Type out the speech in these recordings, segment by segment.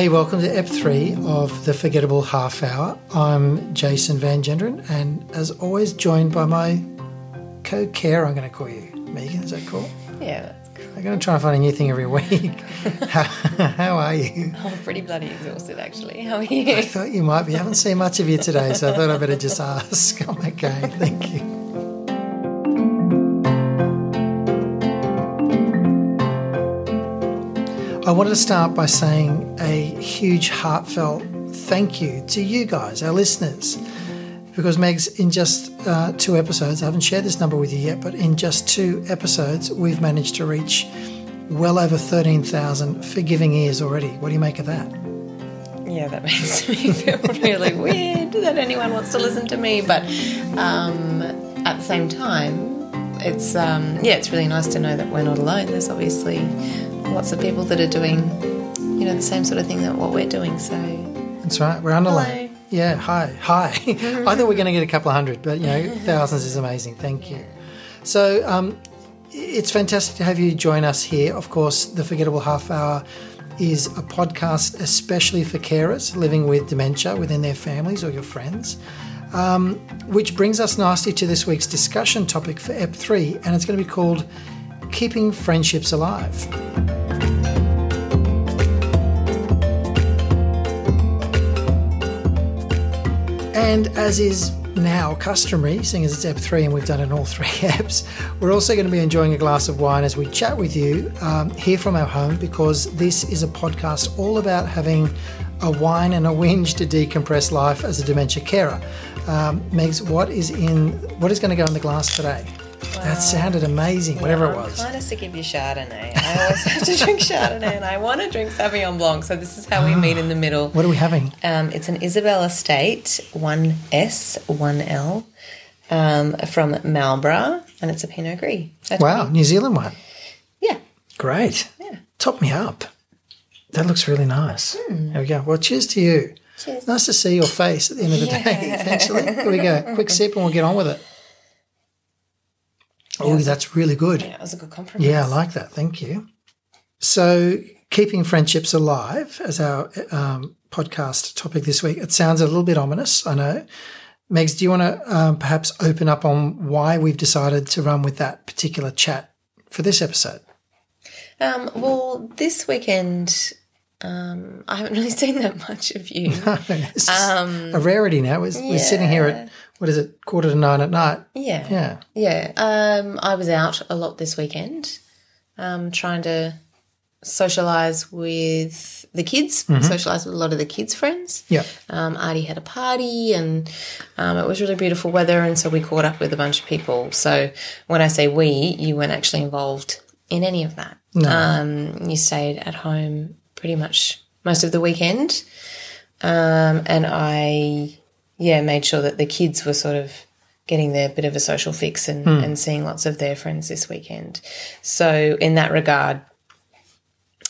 Hey, welcome to Ep 3 of the Forgettable Half Hour. I'm Jason Van Genderen, and as always, joined by my co care, I'm going to call you. Megan, is that cool? Yeah, that's cool. I'm going to try and find a new thing every week. how, how are you? I'm pretty bloody exhausted, actually. How are you? I thought you might be. I haven't seen much of you today, so I thought I'd better just ask. I'm okay, thank you. I wanted to start by saying a huge heartfelt thank you to you guys, our listeners. Because, Megs, in just uh, two episodes, I haven't shared this number with you yet, but in just two episodes, we've managed to reach well over 13,000 forgiving ears already. What do you make of that? Yeah, that makes me feel really weird that anyone wants to listen to me. But um, at the same time, it's um, yeah, it's really nice to know that we're not alone. There's obviously lots of people that are doing, you know, the same sort of thing that what we're doing. So That's right. We're underlined. Hello. Yeah. Hi. Hi. I thought we are going to get a couple of hundred, but you know, thousands is amazing. Thank you. So um, it's fantastic to have you join us here. Of course, the Forgettable Half Hour is a podcast especially for carers living with dementia within their families or your friends. Um, which brings us nicely to this week's discussion topic for EP three, and it's going to be called "Keeping Friendships Alive." And as is now customary, seeing as it's Ep three and we've done it in all three apps, we're also going to be enjoying a glass of wine as we chat with you um, here from our home because this is a podcast all about having a wine and a whinge to decompress life as a dementia carer. Um, Megs, what is in what is going to go in the glass today? That sounded amazing, whatever it I'm was. kind of sick of your Chardonnay. I always have to drink Chardonnay, and I want to drink Sauvignon Blanc. So this is how we meet in the middle. What are we having? Um, it's an Isabel Estate 1S, 1L um, from Marlborough, and it's a Pinot Gris. To Wow, me- New Zealand one. Yeah. Great. Yeah. Top me up. That looks really nice. There we go. Well, cheers to you. Cheers. Nice to see your face at the end of the day, eventually. Here we go. Quick sip and we'll get on with it. Oh, that's really good. Yeah, it was a good compromise. Yeah, I like that. Thank you. So, keeping friendships alive as our um, podcast topic this week. It sounds a little bit ominous, I know. Megs, do you want to um, perhaps open up on why we've decided to run with that particular chat for this episode? Um, well, this weekend, um, I haven't really seen that much of you. It's Um, a rarity now. We're, we're sitting here at, what is it, quarter to nine at night? yeah. Yeah. Yeah. Um, I was out a lot this weekend, um, trying to socialize with the kids, socialize with a lot of the kids' friends. Yeah. Um, Artie had a party and um, it was really beautiful weather. And so we caught up with a bunch of people. So when I say we, you weren't actually involved in any of that. Um, you stayed at home pretty much most of the weekend. Um, and I, yeah, made sure that the kids were sort of getting their bit of a social fix and, and seeing lots of their friends this weekend. So in that regard,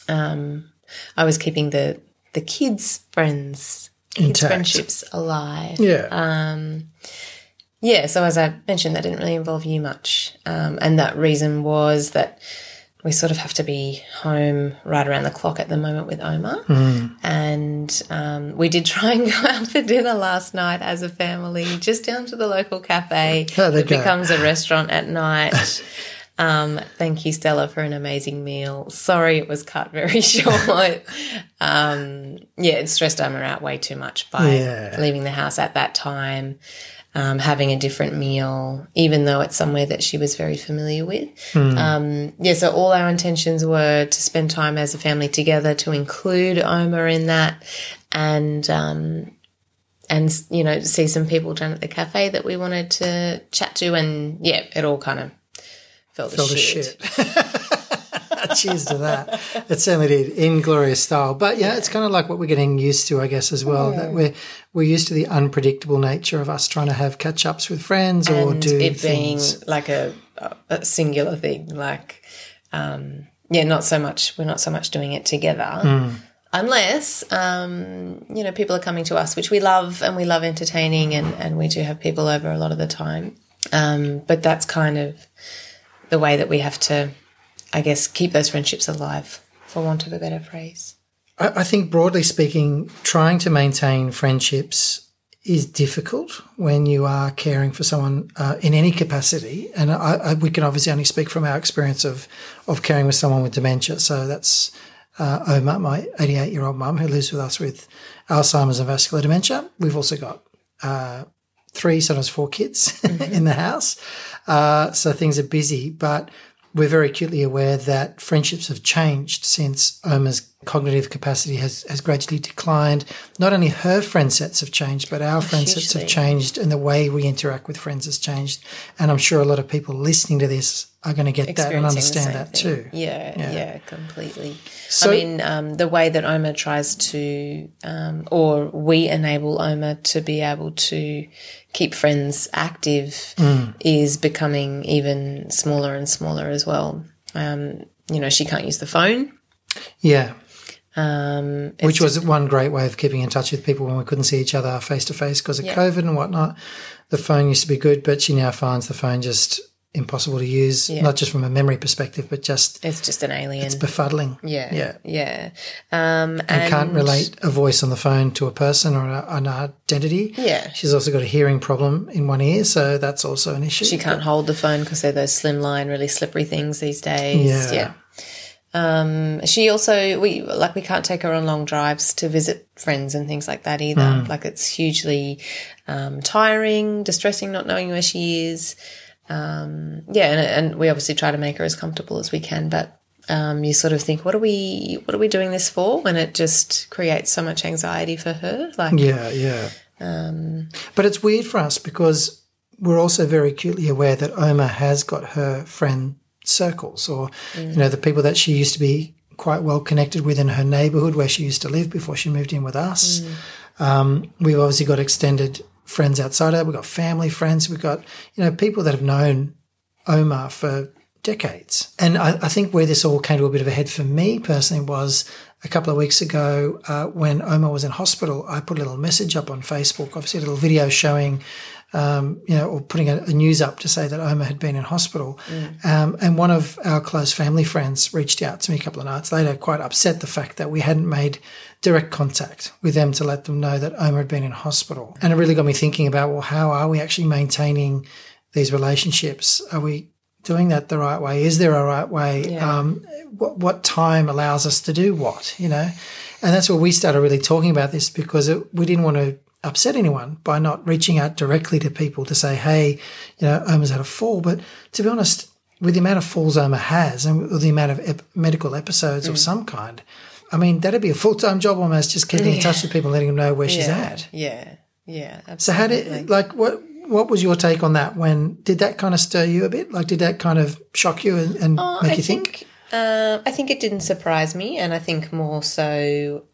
um, I was keeping the the kids' friends, kids' Intact. friendships alive. Yeah. Um, yeah, so as I mentioned, that didn't really involve you much. Um, and that reason was that we sort of have to be home right around the clock at the moment with Oma. And um, we did try and go out for dinner last night as a family, just down to the local cafe. How'd that It go? becomes a restaurant at night. Um, thank you, Stella, for an amazing meal. Sorry it was cut very short. um, yeah, it stressed Oma out way too much by Yeah. leaving the house at that time, um, having a different meal, even though it's somewhere that she was very familiar with. Um, yeah, so all our intentions were to spend time as a family together, to include Oma in that, and um, and you know see some people down at the cafe that we wanted to chat to, and yeah, it all kind of felt, Felt a a shit. Cheers to that. It certainly did in glorious style. But yeah, it's kind of like what we're getting used to, I guess, as well. That we're we're used to the unpredictable nature of us trying to have catch ups with friends or do it being things. like a, a singular thing like um yeah not so much we're not so much doing it together Hmm. unless um you know people are coming to us which we love and we love entertaining and and we do have people over a lot of the time um but that's kind of the way that we have to i guess keep those friendships alive for want of a better phrase I, I think broadly speaking, trying to maintain friendships is difficult when you are caring for someone uh, in any capacity. And I, I, we can obviously only speak from our experience of, of caring with someone with dementia. So that's uh, Oma, my 88 year old mum, who lives with us with Alzheimer's and vascular dementia. We've also got uh, three, sometimes four kids mm-hmm. in the house. Uh, so things are busy, but we're very acutely aware that friendships have changed since Oma's cognitive capacity has, has gradually declined. Not only her friend sets have changed, but our friend sets have changed and the way we interact with friends has changed. And I'm sure a lot of people listening to this are going to get that and understand that thing. too. Yeah, yeah, yeah, completely. So, I mean, um, the way that OMA tries to, um, or we enable OMA to be able to keep friends active mm. is becoming even smaller and smaller as well. Um, you know, she can't use the phone. Yeah. Um, Which was one great way of keeping in touch with people when we couldn't see each other face to face because of yeah. COVID and whatnot. The phone used to be good, but she now finds the phone just impossible to use, yeah. not just from a memory perspective, but just it's just an alien. It's befuddling. Yeah, yeah, yeah. Um, and, and can't relate a voice on the phone to a person or a, an identity. Yeah, she's also got a hearing problem in one ear, so that's also an issue. She can't but, hold the phone because they're those slimline, really slippery things these days. Yeah. yeah. Um, she also we like we can't take her on long drives to visit friends and things like that either. Mm. Like it's hugely um, tiring, distressing, not knowing where she is um, yeah, and, and, we obviously try to make her as comfortable as we can, but um, you sort of think, what are we, what are we doing this for? When it just creates so much anxiety for her. Like, yeah, yeah. Um, but it's weird for us because we're also very acutely aware that Oma has got her friend circles, or mm. you know, the people that she used to be quite well connected with in her neighbourhood where she used to live before she moved in with us. Mm. Um, we've obviously got extended friends outside of We've got family friends. We've got, you know, people that have known Oma for decades. And I, I, think where this all came to a bit of a head for me personally was a couple of weeks ago uh, when Oma was in hospital. I put a little message up on Facebook, obviously a little video showing, um, you know, or putting a, a, news up to say that Oma had been in hospital. Mm. Um, and one of our close family friends reached out to me a couple of nights later, quite upset the fact that we hadn't made direct contact with them to let them know that Oma had been in hospital. And it really got me thinking about, well, how are we actually maintaining these relationships? Are we doing that the right way? Is there a right way? Yeah. Um, what, what, time allows us to do what, you know? And that's where we started really talking about this because it, we didn't want to upset anyone by not reaching out directly to people to say, hey, you know, Oma's had a fall. But to be honest, with the amount of falls Oma has and with the amount of ep- medical episodes mm. of some kind, I mean, that'd be a full time job almost, just keeping yeah. in touch with people, letting them know where yeah. she's at. Yeah, yeah. Absolutely. So, how did like what? What was your take on that? When did that kind of stir you a bit? Like, did that kind of shock you and, and oh, make I you think? think uh, I think it didn't surprise me, and I think more so,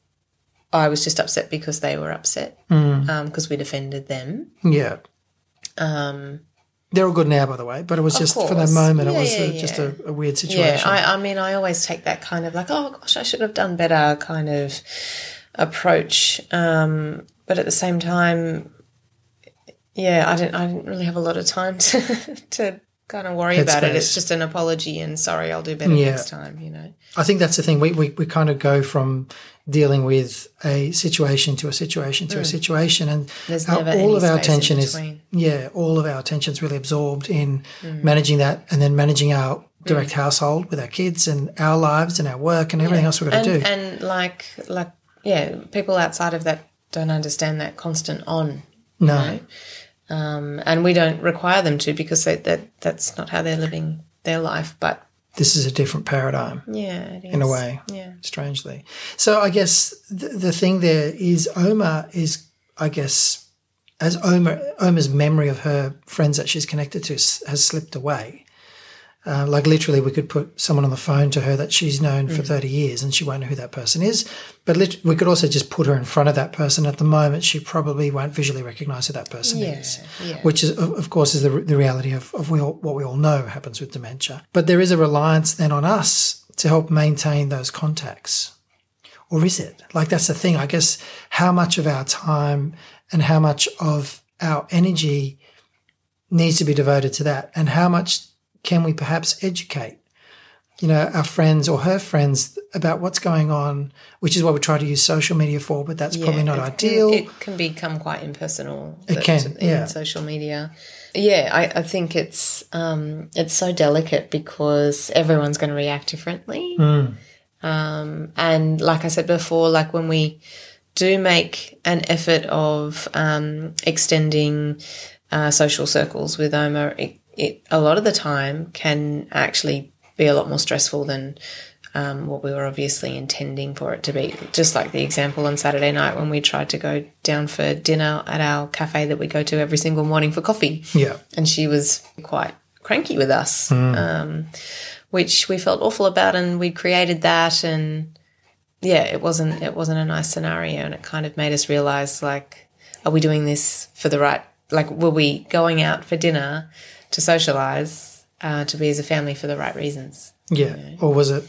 I was just upset because they were upset because mm. um, we defended them. Yeah. Um, they're all good now, by the way, but it was just course. for that moment, yeah, it was yeah, yeah. just a, a, weird situation. Yeah, I, I, mean, I always take that kind of like, oh gosh, I should have done better kind of approach. Um, but at the same time, yeah, I didn't, I didn't really have a lot of time to, to kind of worry about it. It's just an apology and sorry, I'll do better next time, you know. I think that's the thing. We, we, we kind of go from dealing with a situation to a situation to mm. a situation and our, all of our attention is yeah all of our attention is really absorbed in mm. managing that and then managing our direct mm. household with our kids and our lives and our work and everything yeah. else we're got to do and like like yeah people outside of that don't understand that constant on no um, and we don't require them to because they, that that's not how they're living their life but this is a different paradigm. Yeah, in a way. Yeah, strangely. So I guess the, the thing there is Oma is, I guess, as Oma Oma's memory of her friends that she's connected to has slipped away. Uh, like literally, we could put someone on the phone to her that she's known for mm. 30 years and she won't know who that person is. But lit- we could also just put her in front of that person. At the moment, she probably won't visually recognize who that person yeah, is, yeah. which is, of course, is the, the reality of, of we all, what we all know happens with dementia. But there is a reliance then on us to help maintain those contacts. Or is it? Like, that's the thing. I guess how much of our time and how much of our energy needs to be devoted to that and how much can we perhaps educate you know, our friends or her friends about what's going on, which is what we try to use social media for, but that's probably not it, ideal. It can become quite impersonal. It can, in yeah. social media. Yeah, I, I think it's um, it's so delicate because everyone's going to react differently. Hmm. Um, and like I said before, like when we do make an effort of um, extending uh, social circles with OMA, it, it a lot of the time can actually be a lot more stressful than um, what we were obviously intending for it to be. Just like the example on Saturday night when we tried to go down for dinner at our cafe that we go to every single morning for coffee. yeah. And she was quite cranky with us, um, which we felt awful about. And we created that. And yeah, it wasn't, it wasn't a nice scenario. And it kind of made us realize like, are we doing this for the right, like, were we going out for dinner to socialize, uh, to be as a family for the right reasons? Yeah. Or was it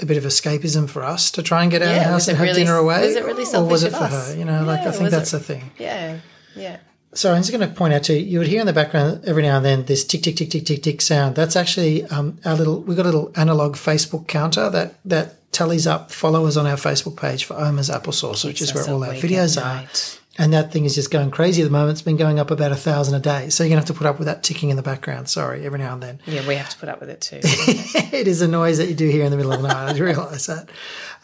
a bit of escapism for us to try and get out of the house and have really- dinner away? was it really or was it for us? her? You know, like I think that's it- the thing. Yeah. Yeah. So I'm just going to point out to you, you would hear in the background every now and then this tick, tick, tick, tick, tick, tick sound. That's actually um, our little, we've got a little analog Facebook counter that, that tallies up followers on our Facebook page for Oma's Applesauce, which is where all our videos at are. And that thing is just going crazy at the moment. It's been going up about a thousand a day. So you're going to have to put up with that ticking in the background. Sorry, every now and then. Yeah, we have to put up with it too. it is a noise that you do hear in the middle of the night. I realise that.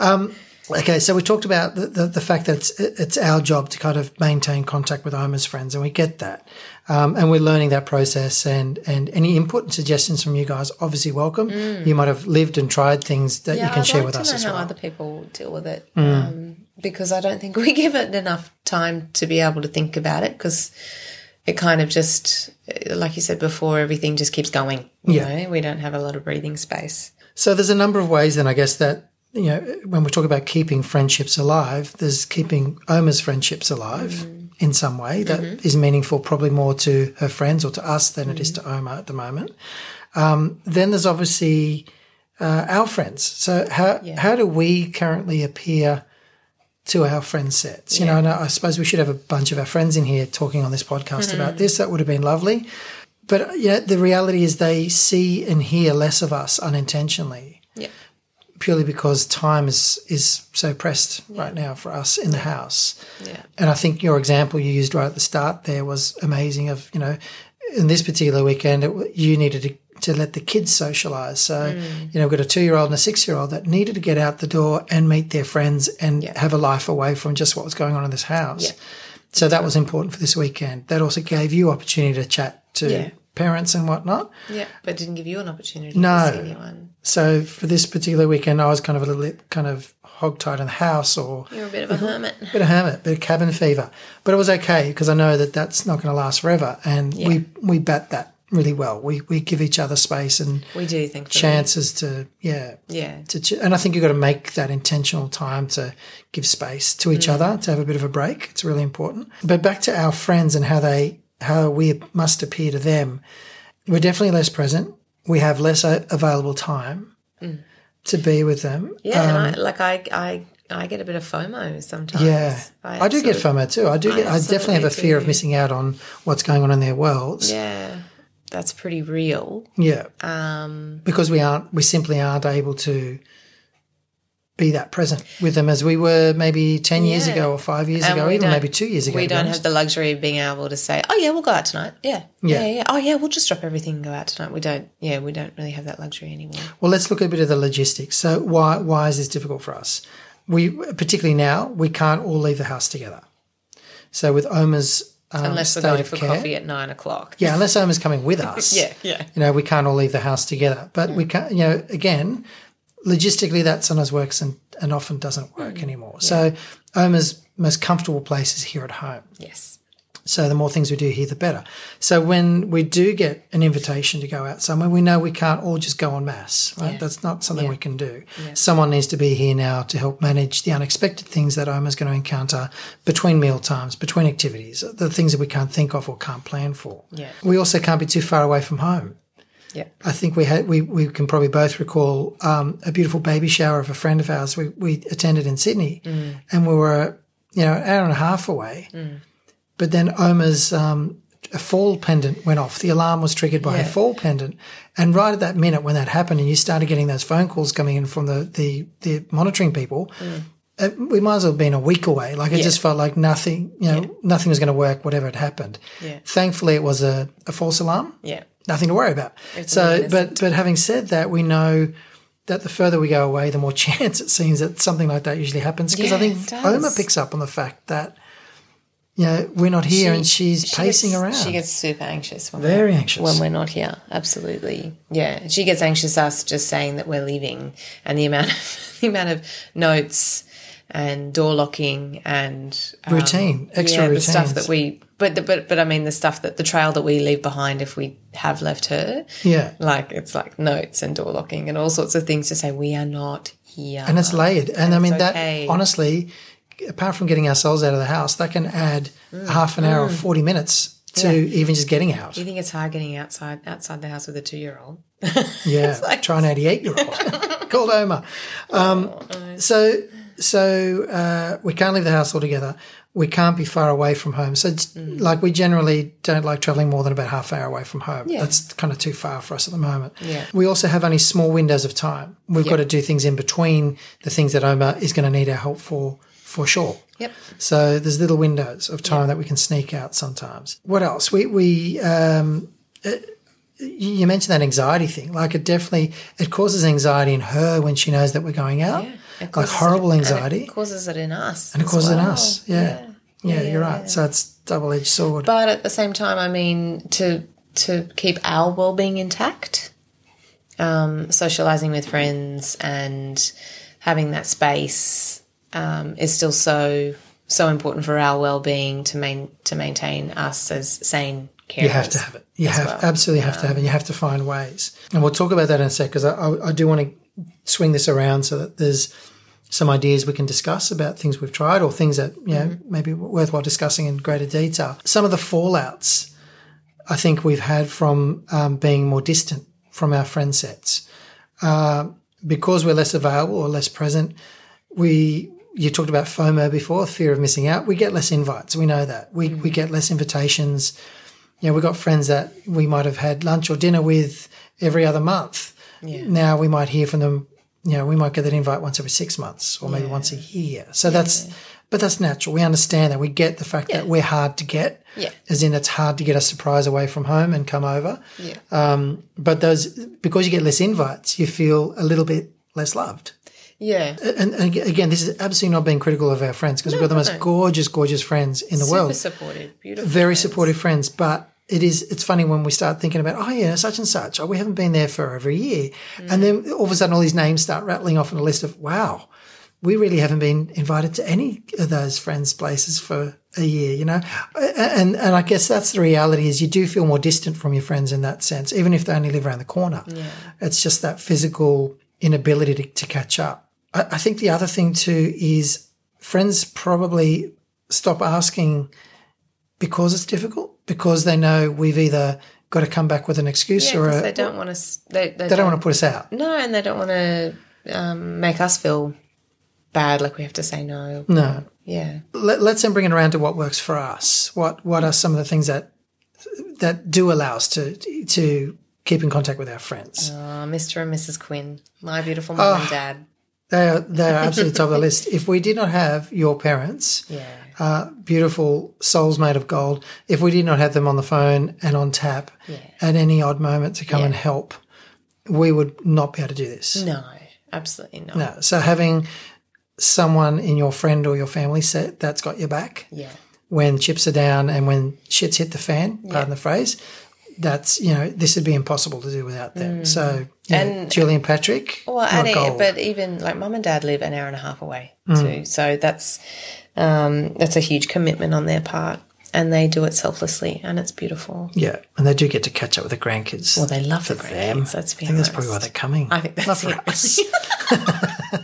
Um, okay, so we talked about the, the, the fact that it's, it's our job to kind of maintain contact with Oma's friends, and we get that. Um, and we're learning that process, and, and any input and suggestions from you guys, obviously welcome. You might have lived and tried things that you can I'd share like with us as how well. Mm. other people deal with it, um, because I don't think we give it enough time to be able to think about it. Because it kind of just, like you said before, everything just keeps going. You Yeah. know? we don't have a lot of breathing space. So there's a number of ways then I guess that you know when we talk about keeping friendships alive, there's keeping Oma's friendships alive in some way that is meaningful, probably more to her friends or to us than it is to Oma at the moment. Um, then there's obviously uh, our friends. So how how do we currently appear to our friend sets? You know, and I suppose we should have a bunch of our friends in here talking on this podcast hmm. about this. That would have been lovely. But uh, yeah, the reality is they see and hear less of us unintentionally Yeah, purely because time is is so pressed right now for us in the house. yeah, And I think your example you used right at the start there was amazing. Of you know, in this particular weekend, it, you needed to, to let the kids socialize. So mm. you know, we've got a two year old and a six year old that needed to get out the door and meet their friends and Yeah. have a life away from just what was going on in this house. Yeah. So that was important for this weekend. That also gave you opportunity to chat to Yeah. parents and whatnot. yeah. But didn't give you an opportunity No. to see anyone. So for this particular weekend, I was kind of a little bit kind of hogtied in the house or You're a bit of a hermit. bit of hermit, bit of cabin fever. But it was okay because I know that that's not going to last forever, and we we bat that really well. We we give each other space and We do think chances to yeah Yeah, to ch- and I think you've got to make that intentional time to give space to each mm. other to have a bit of a break. It's really important. But back to our friends and how they how we must appear to them. We're definitely less present. We have less available time mm. to be with them. yeah. and um, I, like I, I, I get a bit of FOMO sometimes. Yeah, I, do get FOMO too. I do get. I definitely have a fear of missing out on what's going on in their worlds. Yeah, that's pretty real. Um, because we aren't. We simply aren't able to be that present with them as we were maybe ten years ago or five years And ago, even maybe two years ago. we don't have the luxury of being able to say, "Oh yeah, we'll go out tonight." Yeah, Yeah. yeah, yeah. Oh yeah, we'll just drop everything and go out tonight. We don't. Yeah, we don't really have that luxury anymore. Well, let's look at a bit of the logistics. So, why why is this difficult for us? We particularly now we can't all leave the house together. So, with Oma's um, Unless we're going for care, coffee at nine o'clock. yeah, unless Oma's coming with us, yeah, yeah. you know, we can't all leave the house together. But we can't, you know, again, logistically, that sometimes works and, and often doesn't work Mm. anymore. So, Oma's most comfortable place is here at home. Yes. So, the more things we do here, the better. So, when we do get an invitation to go out somewhere, we know we can't all just go en masse, right? Yeah. That's not something Yeah. we can do. Yeah. Someone needs to be here now to help manage the unexpected things that Oma's going to encounter between meal times, between activities, the things that we can't think of or can't plan for. Yeah. We also can't be too far away from home. Yeah. I think we had we, we can probably both recall um, a beautiful baby shower of a friend of ours we, we attended in Sydney, and we were you know an hour and a half away. But then Oma's um, a fall pendant went off. The alarm was triggered by a fall pendant. And right at that minute when that happened and you started getting those phone calls coming in from the, the, the monitoring people, uh, we might as well have been a week away. Like it Mm. Yeah. just felt like nothing, you know, nothing was going to work, whatever had happened. Yeah. Thankfully, it was a, a false alarm Yeah. nothing to worry about. It's so, but but having said that, we know that the further we go away, the more chance it seems that something like that usually happens. Because I think it. Oma picks up on the fact that you know we're not here and she's she pacing gets, around. She gets super anxious. When Very we're, anxious. when we're not here. Absolutely, yeah. She gets anxious us just saying that we're leaving, and the amount of the amount of notes and door locking and um, Routine, extra yeah, the stuff that we. But the, but but I mean the stuff that the trail that we leave behind if we have left her. yeah, Like it's like notes and door locking and all sorts of things to say we are not here. and it's layered. And, I mean okay. that honestly, apart from getting ourselves out of the house, that can add Mm. half an hour or forty minutes to even just getting out. Do you think it's hard getting outside outside the house with a two year old? Yeah, like... try an 88 year old called Oma. Um, so, so uh, we can't leave the house altogether. We can't be far away from home. So, it's, like, we generally don't like traveling more than about half an hour away from home. Yeah. That's kind of too far for us at the moment. Yeah. We also have only small windows of time. We've got to do things in between the things that Oma is going to need our help for, for sure. Yep. So there's little windows of time that we can sneak out sometimes. What else? We we um, uh, you mentioned that anxiety thing. Like it definitely it causes anxiety in her when she knows that we're going out. Yeah, it like horrible it- anxiety, It causes it in us. and it causes it in well. us. Yeah. Yeah, you're right. So it's double edged sword. But at the same time, I mean, to to keep our well being intact, um, socializing with friends and having that space um, is still so so important for our well being to main to maintain us as sane you have to have it. You have well. absolutely have to have it. You have to find ways, and we'll talk about that in a sec because I, I, I do want to swing this around so that there's some ideas we can discuss about things we've tried or things that you know maybe worthwhile discussing in greater detail. Some of the fallouts I think we've had from um, being more distant from our friend sets uh, because we're less available or less present. We you talked about FOMO before, fear of missing out. We get less invites. We know that. We we get less invitations. You know, we've got friends that we might have had lunch or dinner with every other month. Yeah. Now we might hear from them. You know, we might get that invite once every six months or maybe once a year. So that's, but that's natural. We understand that. We get the fact that we're hard to get. Yeah. As in, it's hard to get a surprise away from home and come over. Yeah. Um, but those, because you get less invites, you feel a little bit less loved. Yeah. And, and again, this is absolutely not being critical of our friends because we've got the most gorgeous, gorgeous friends in the Super world. supportive. Beautiful. Very friends. supportive friends, but it is it's funny when we start thinking about oh yeah such and such oh we haven't been there for over a year and then all of a sudden all these names start rattling off on a list of wow we really haven't been invited to any of those friends places for a year you know and and i guess that's the reality is you do feel more distant from your friends in that sense even if they only live around the corner Yeah. it's just that physical inability to, to catch up I, I think the other thing too is friends probably stop asking because it's difficult because they know we've either got to come back with an excuse Yeah, or a, they don't want to. They, they, they don't want to put us out. No, and they don't want to um, make us feel bad, like we have to say no. No. Yeah. Let, let's then bring it around to what works for us. What what are some of the things that that do allow us to to keep in contact with our friends? Oh, Mr. and Mrs. Quinn, my beautiful mum and dad. They are they are absolutely top of the list. If we did not have your parents, Yeah. uh, beautiful souls made of gold, if we did not have them on the phone and on tap at any odd moment to come Yeah. and help, we would not be able to do this. No, absolutely not. No. So having someone in your friend or your family set that's got your back Yeah. when chips are down and when shit's hit the fan, pardon the phrase, that's you know this would be impossible to do without them. So you know, Mm. And- Julian Patrick, Well, and it, gold. but even like mum and dad live an hour and a half away Mm. too, so that's um, that's a huge commitment on their part, and they do it selflessly, and it's beautiful. yeah, and they do get to catch up with the grandkids. Well, they love the them. grandkids. Let's be I think that's honest. probably why they're coming. I think that's Not for it, us.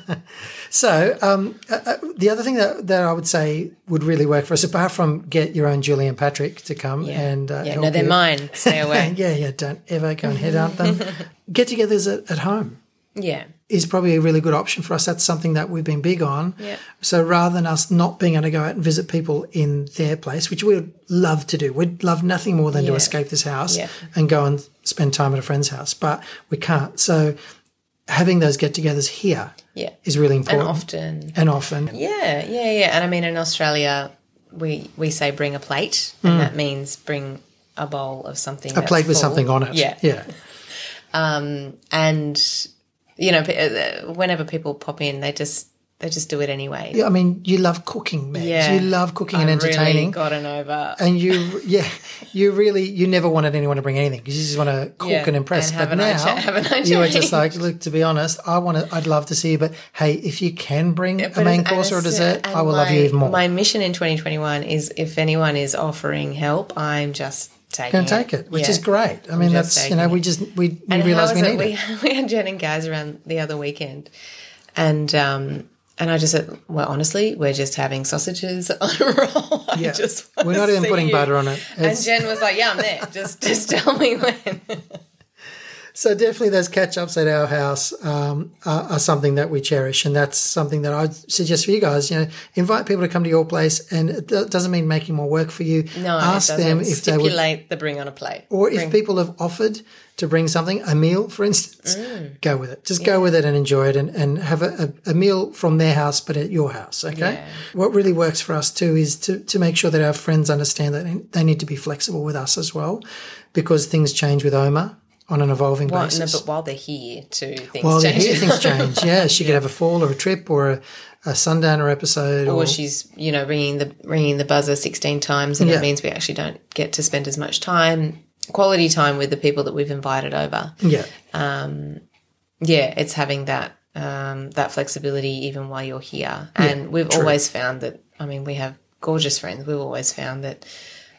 so um, uh, uh, the other thing that, that I would say would really work for us, apart from get your own Julian and Patrick to come Yeah. and uh, yeah, no, they're you. mine. Stay away. yeah, yeah, don't ever go and head out them. Get-togethers at, at home. yeah, is probably a really good option for us. That's something that we've been big on. Yeah. So rather than us not being able to go out and visit people in their place, which we would love to do, we'd love nothing more than to escape this house Yeah. and go and spend time at a friend's house, but we can't. So having those get-togethers here Yeah. is really And important often. and often. Yeah, yeah, yeah. And I mean, in Australia, we we say bring a plate, and that means bring a bowl of something. Mm. A plate with something on it. Yeah, Yeah. and you know, uh, whenever people pop in, they just they just do it anyway. Yeah, I mean, you love cooking, man. Yeah. You love cooking and entertaining. I. Really gotten over. and you, yeah, you really, you never wanted anyone to bring anything because you just want to cook Yeah, and impress. and but now cha- you were just like, look, to be honest, I want to, I'd love to see you, but hey, if you can bring a main course or a dessert, I will love you even more. My mission in 2021 is if anyone is offering help, I'm just taking Going take it, which Yeah. is great. I mean, that's you know, it. we just we, we And realize we need it? it. We, we had Jen and Gaz around the other weekend, and um, and I just said, well, honestly, we're just having sausages on a roll. I Yeah. just We're not even putting you. butter on it. And Jen was like, "Yeah, I'm there. Just just tell me when." So definitely those catch ups at our house um, are, are something that we cherish, and that's something that I'd suggest for you guys. You know, invite people to come to your place, and it doesn't mean making more work for you. No, ask them if they would, stipulate the bring on a plate, or if people have offered to bring something, a meal, for instance, go with it. Just go with it and enjoy it, and, and have a, a, meal from their house, but at your house. Okay. Yeah. What really works for us too is to to make sure that our friends understand that they need to be flexible with us as well, because things change with Oma on an evolving Well, no, basis. but while they're here, too, things Well, change. here things change. Yeah, she could have a fall or a trip or a, a sundowner episode. Or, or she's you know ringing the ringing the buzzer 16 times and Yeah. it means we actually don't get to spend as much time quality time with the people that we've invited over yeah, yeah it's having that um, that flexibility even while you're here and we've always found that i mean we have gorgeous friends we've always found that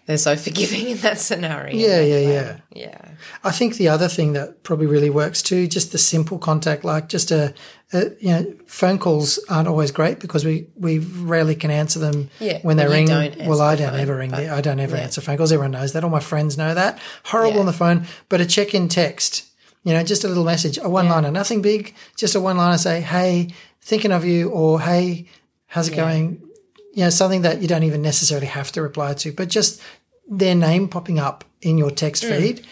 they're so forgiving in that scenario Yeah, yeah, yeah. yeah I think the other thing that probably really works too, just the simple contact, like just a, a you know, phone calls aren't always great because we we rarely can answer them Yeah, when they ring. well, I don't phone, ever ring. The, I don't ever yeah. answer phone calls. Everyone knows that. All my friends know that. Horrible Yeah. on the phone, but a check-in text. You know, just a little message, a one-liner, nothing big, just a one-liner. Say, "Hey, thinking of you," or "Hey, how's it going?" You know, something that you don't even necessarily have to reply to, but just their name popping up in your text feed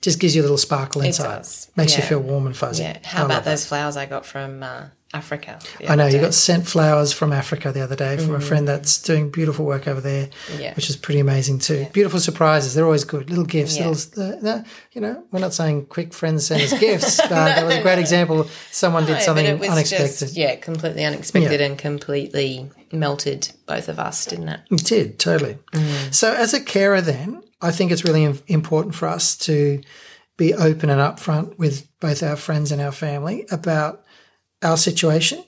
just gives you a little sparkle inside. Mm. does. Makes you feel warm and fuzzy. yeah how love about that. those flowers i got from uh, africa I know you got sent flowers from Africa the other day from a friend that's doing beautiful work over there, Mm. Yeah. which is pretty amazing too. Beautiful surprises, they're always good. Little gifts, Yeah. little, uh, you know, we're not saying quick friends send us gifts, but that was a great example. Someone No, did something but it was unexpected. Just, yeah, completely unexpected Yeah. and completely melted both of us, didn't it? It did, totally. Mm. So, as a carer, then, I think it's really important for us to be open and upfront with both our friends and our family about our situation.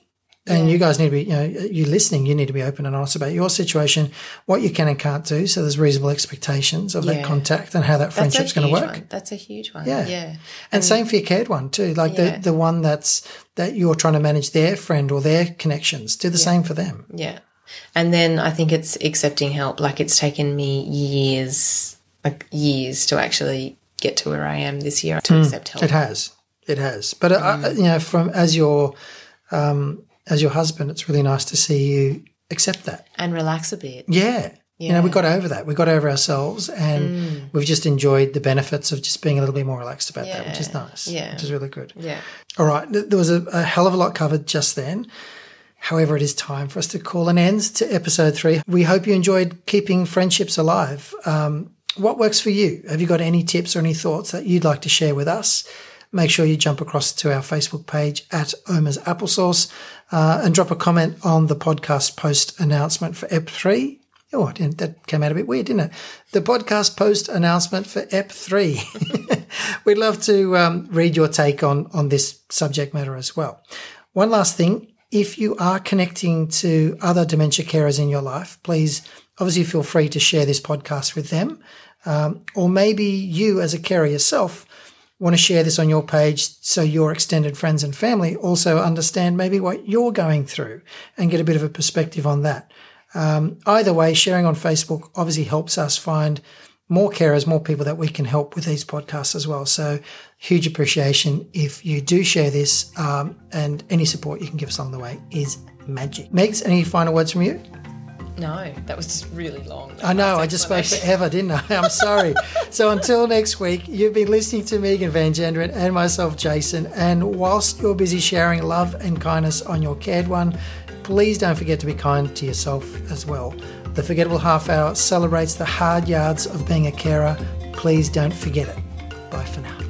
And you guys need to be, you know, you listening, you need to be open and honest about your situation, what you can and can't do. So there's reasonable expectations of that contact and how that friendship's going to work. one. That's a huge one. Yeah. Yeah. And same for your cared one too. Like Yeah. the, the one that's, that you're trying to manage their friend or their connections. Do the same for them. Yeah. And then I think it's accepting help. Like it's taken me years, like years to actually get to where I am this year to accept help. It has. It has. But uh, Mm. uh, you know, from as your um, as your husband, it's really nice to see you accept that. and relax a bit. Yeah. You know, we Mm. got over that. We got over ourselves, and we've just enjoyed the benefits of just being a little bit more relaxed about that, which is nice. Yeah. which is really good. Yeah. All right, there was a, a hell of a lot covered just then. However, it is time for us to call an end to episode three. We hope you enjoyed keeping friendships alive. Um, what works for you? Have you got any tips or any thoughts that you'd like to share with us? Make sure you jump across to our Facebook page at Oma's Applesauce uh, and drop a comment on the podcast post announcement for EP three. Oh, that came out a bit weird, didn't it? The podcast post announcement for EP three. We'd love to um, read your take on on this subject matter as well. One last thing: if you are connecting to other dementia carers in your life, please obviously feel free to share this podcast with them, um, or maybe you as a carer yourself want to share this on your page so your extended friends and family also understand maybe what you're going through and get a bit of a perspective on that. Um, either way, sharing on Facebook obviously helps us find more carers, more people that we can help with these podcasts as well. So, huge appreciation if you do share this, um, and any support you can give us along the way is magic. Megs, any final words from you? No, that was just really long. I know, I just spoke forever, didn't I? I'm sorry. so until next week, you've been listening to Megan Van Genderen and myself, Jason. And whilst you're busy sharing love and kindness on your cared one, please don't forget to be kind to yourself as well. The Forgettable Half Hour celebrates the hard yards of being a carer. Please don't forget it. Bye for now.